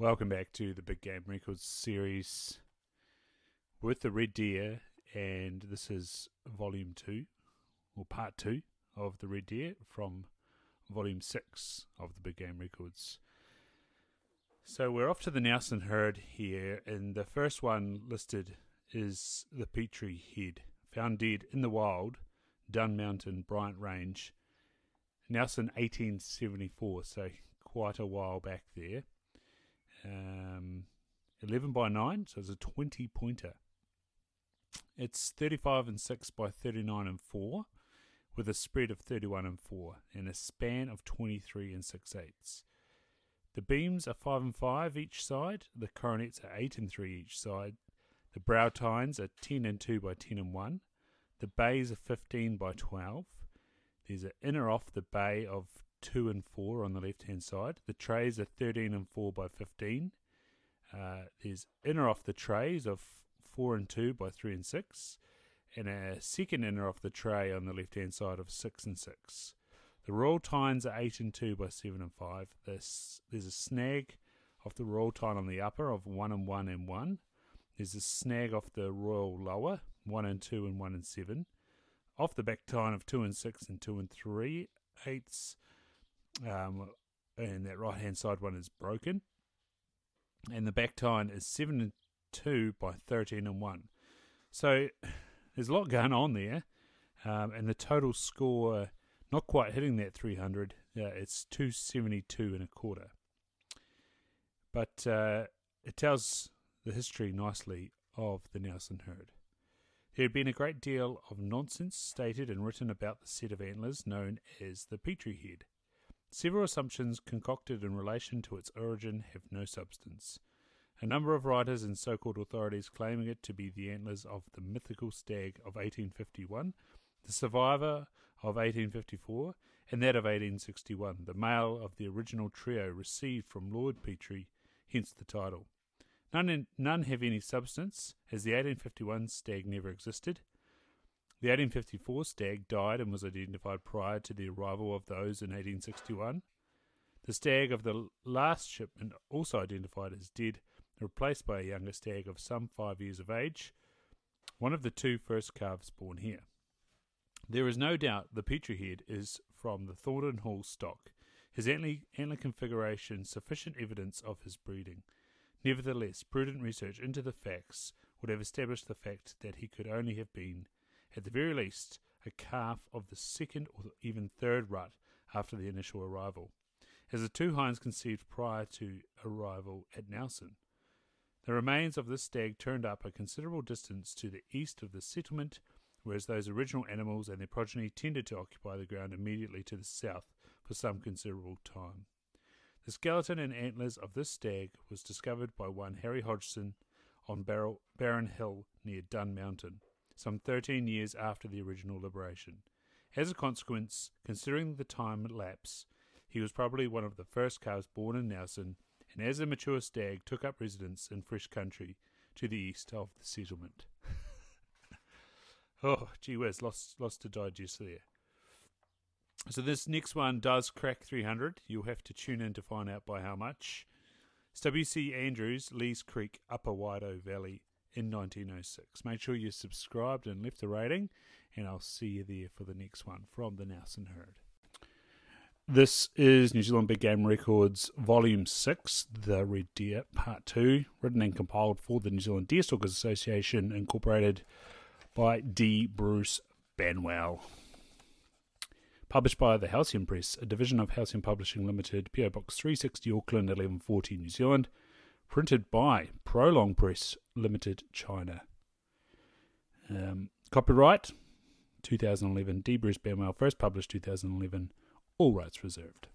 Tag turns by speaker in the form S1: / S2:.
S1: Welcome back to the Big Game Records series with the Red Deer, and this is volume two, or part two of the Red Deer from volume six of the Big Game Records. So we're off to the Nelson herd here, and the first one listed is the Petre Head, found dead in the wild, Dun Mountain, Bryant Range, Nelson 1874, so quite a while back there. Um, 11 by 9, so it's a 20 pointer. It's 35 and 6 by 39 and 4, with a spread of 31 and 4, and a span of 23 and 6 eighths. The beams are 5 and 5 each side, the coronets are 8 and 3 each side, the brow tines are 10 and 2 by 10 and 1, the bays are 15 by 12, there's an inner off the bay of 2 and 4 on the left hand side. The trays are 13 and 4 by 15. Uh, there's inner off the trays of 4 and 2 by 3 and 6. And a second inner off the tray on the left hand side of 6 and 6. The royal tines are 8 and 2 by 7 and 5. There's, there's a snag off the royal tine on the upper of 1 and 1 and 1. There's a snag off the royal lower, 1 and 2 and 1 and 7. Off the back tine of 2 and 6 and 2 and 3 eighths um, and that right hand side one is broken. And the back tine is 7 and 2 by 13 and 1. So there's a lot going on there. Um, and the total score, not quite hitting that 300, uh, it's 272 and a quarter. But uh, it tells the history nicely of the Nelson herd. There had been a great deal of nonsense stated and written about the set of antlers known as the Petre head. Several assumptions concocted in relation to its origin have no substance. A number of writers and so called authorities claiming it to be the antlers of the mythical stag of 1851, the survivor of 1854, and that of 1861, the male of the original trio received from Lord Petre, hence the title. None, in, none have any substance, as the 1851 stag never existed, the 1854 stag died and was identified prior to the arrival of those in 1861. The stag of the last shipment, also identified as dead, replaced by a younger stag of some five years of age, one of the two first calves born here. There is no doubt the Petre head is from the Thorndon Hall stock, his antler, antler configuration sufficient evidence of his breeding. Nevertheless, prudent research into the facts would have established the fact that he could only have been at the very least, a calf of the second or even third rut after the initial arrival, as the two hinds conceived prior to arrival at Nelson. The remains of this stag turned up a considerable distance to the east of the settlement, whereas those original animals and their progeny tended to occupy the ground immediately to the south for some considerable time. The skeleton and antlers of this stag was discovered by one Harry Hodgson on Barron Hill near Dun Mountain some 13 years after the original liberation. As a consequence, considering the time lapse, he was probably one of the first calves born in Nelson, and as a mature stag took up residence in fresh country to the east of the settlement. oh, gee whiz, lost, lost to digest there. So this next one does crack 300. You'll have to tune in to find out by how much. It's W.C. Andrews, Lees Creek, Upper Waido Valley, in 1906. Make sure you subscribed and left a rating, and I'll see you there for the next one from the Nelson Herd. This is New Zealand Big Game Records Volume 6, The Red Deer Part 2, written and compiled for the New Zealand Deerstalkers Association, incorporated by D. Bruce Banwell. Published by the Halcyon Press, a division of Halcyon Publishing Limited, PO Box 360 Auckland 1140 New Zealand printed by Prolong Press Limited, China. Um, copyright 2011. D. Bruce Banwell, first published 2011. All rights reserved.